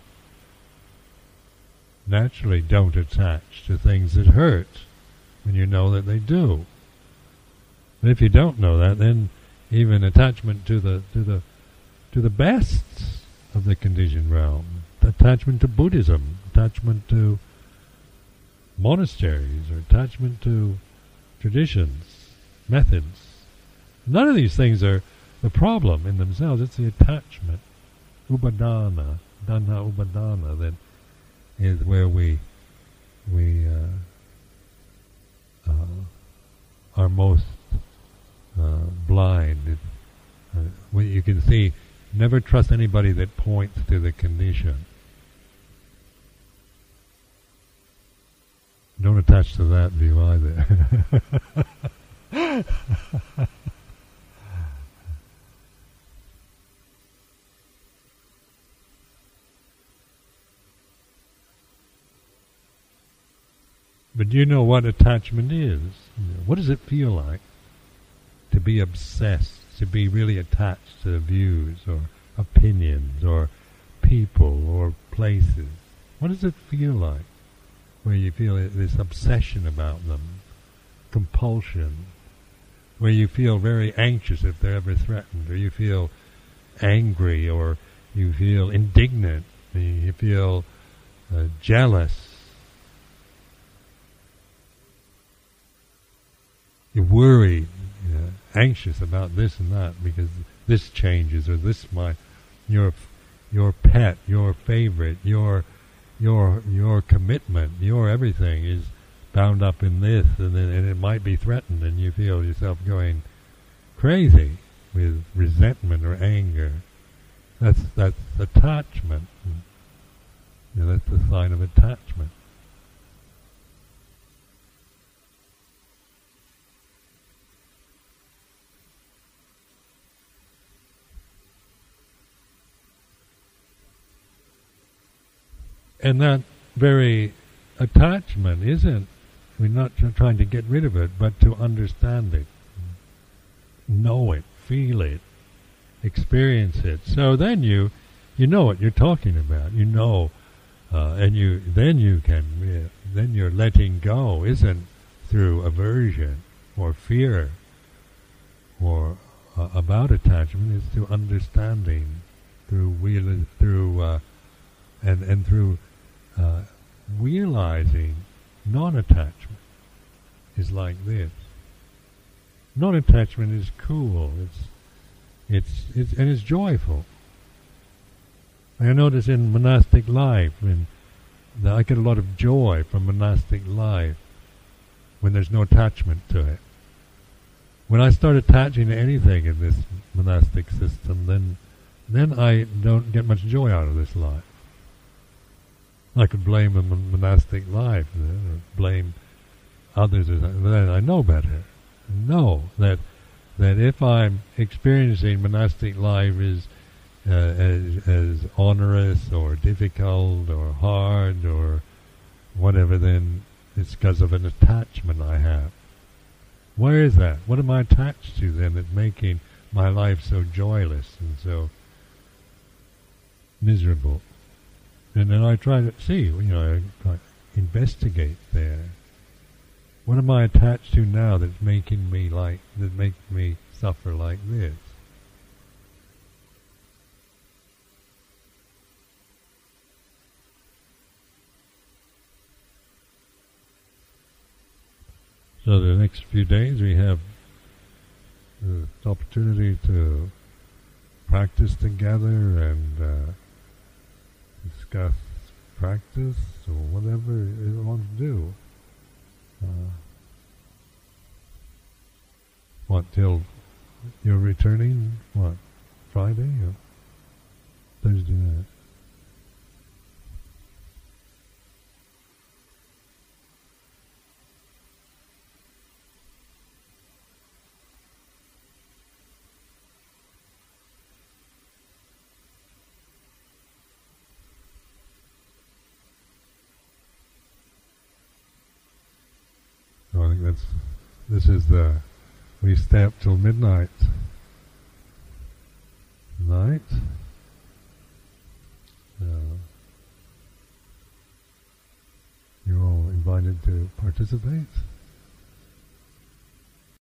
Naturally don't attach to things that hurt when you know that they do. But if you don't know that, then even attachment to the to the to the best of the conditioned realm, attachment to Buddhism, attachment to monasteries or attachment to traditions, methods. None of these things are the problem in themselves. It's the attachment, upadana, dana upadana, that is where we we uh, uh, are most uh, blind. Uh, you can see, never trust anybody that points to the condition. Don't attach to that view either. <laughs> But you know what attachment is. What does it feel like to be obsessed, to be really attached to views or opinions or people or places? What does it feel like where you feel this obsession about them, compulsion, where you feel very anxious if they're ever threatened, or you feel angry, or you feel indignant, you feel uh, jealous, you're worried, you know, anxious about this and that because this changes or this my your your pet, your favorite, your your your commitment, your everything is bound up in this, and then and it might be threatened, and you feel yourself going crazy with resentment or anger. That's that's attachment. You know, that's the sign of attachment. And that very attachment isn't, we're not trying to get rid of it, but to understand it, know it, feel it, experience it. So then you, you know what you're talking about. You know, uh, and you then you can, uh, then your letting go isn't through aversion or fear or uh, about attachment. It's through understanding, through real, through uh, and and through uh, realizing non-attachment is like this. Non-attachment is cool. It's it's it's and it's joyful. I notice in monastic life I get a lot of joy from monastic life when there's no attachment to it. When I start attaching to anything in this monastic system, then then I don't get much joy out of this life. I could blame a monastic life, blame others. Then I know better. Know that that if I'm experiencing monastic life is uh, as, as onerous or difficult or hard or whatever, then it's because of an attachment I have. Where is that? What am I attached to then that's making my life so joyless and so miserable? And then I try to see, you know, investigate there. What am I attached to now that's making me like, that makes me suffer like this? So the next few days we have the opportunity to practice together and uh, discuss practice or whatever it wants to do. Uh, what till you're returning? What Friday or Thursday night? I think that's this is the, we stay up till midnight. Night. Uh, you're all invited to participate.